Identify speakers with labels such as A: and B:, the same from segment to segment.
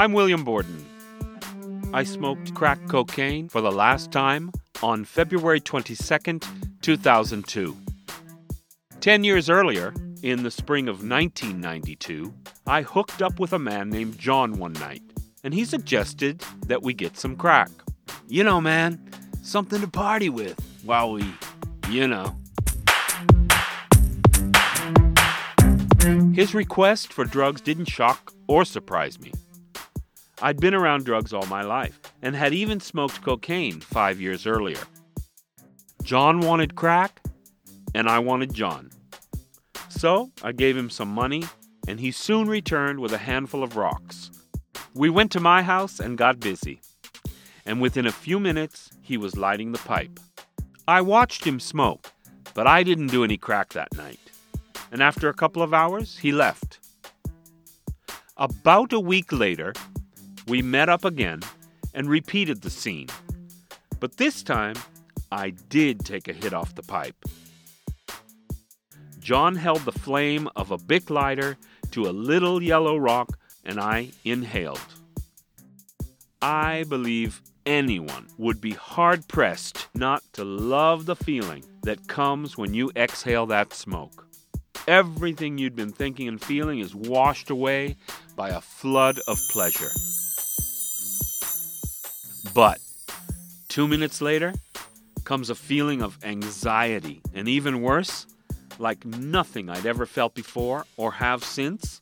A: I'm William Borden. I smoked crack cocaine for the last time on February 22nd, 2002. Ten years earlier, in the spring of 1992, I hooked up with a man named John one night, and he suggested that we get some crack. You know, man, something to party with while we, you know. His request for drugs didn't shock or surprise me. I'd been around drugs all my life and had even smoked cocaine five years earlier. John wanted crack, and I wanted John. So I gave him some money, and he soon returned with a handful of rocks. We went to my house and got busy, and within a few minutes, he was lighting the pipe. I watched him smoke, but I didn't do any crack that night. And after a couple of hours, he left. About a week later, we met up again and repeated the scene. But this time, I did take a hit off the pipe. John held the flame of a Bic lighter to a little yellow rock and I inhaled. I believe anyone would be hard pressed not to love the feeling that comes when you exhale that smoke. Everything you'd been thinking and feeling is washed away by a flood of pleasure. But two minutes later comes a feeling of anxiety, and even worse, like nothing I'd ever felt before or have since,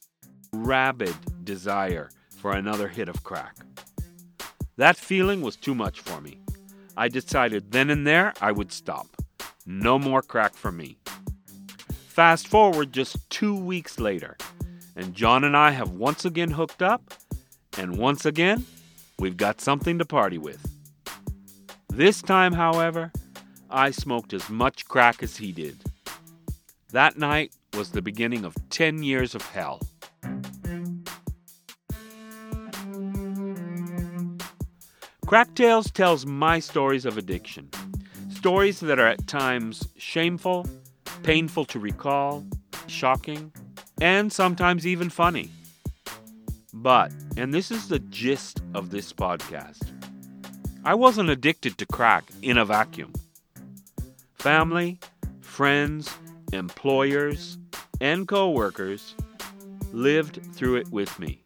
A: rabid desire for another hit of crack. That feeling was too much for me. I decided then and there I would stop. No more crack for me. Fast forward just two weeks later, and John and I have once again hooked up, and once again, we've got something to party with. This time, however, I smoked as much crack as he did. That night was the beginning of 10 years of hell. Crack Tales tells my stories of addiction. Stories that are at times shameful, painful to recall, shocking, and sometimes even funny. But, and this is the gist of this podcast, I wasn't addicted to crack in a vacuum. Family, friends, employers, and coworkers lived through it with me.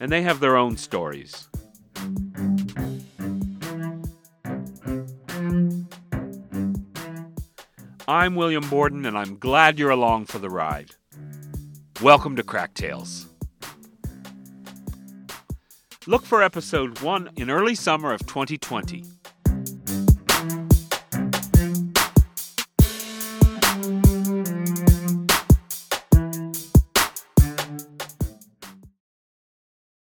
A: And they have their own stories. I'm William Borden, and I'm glad you're along for the ride. Welcome to Crack Tales. Look for episode 1 in early summer of 2020.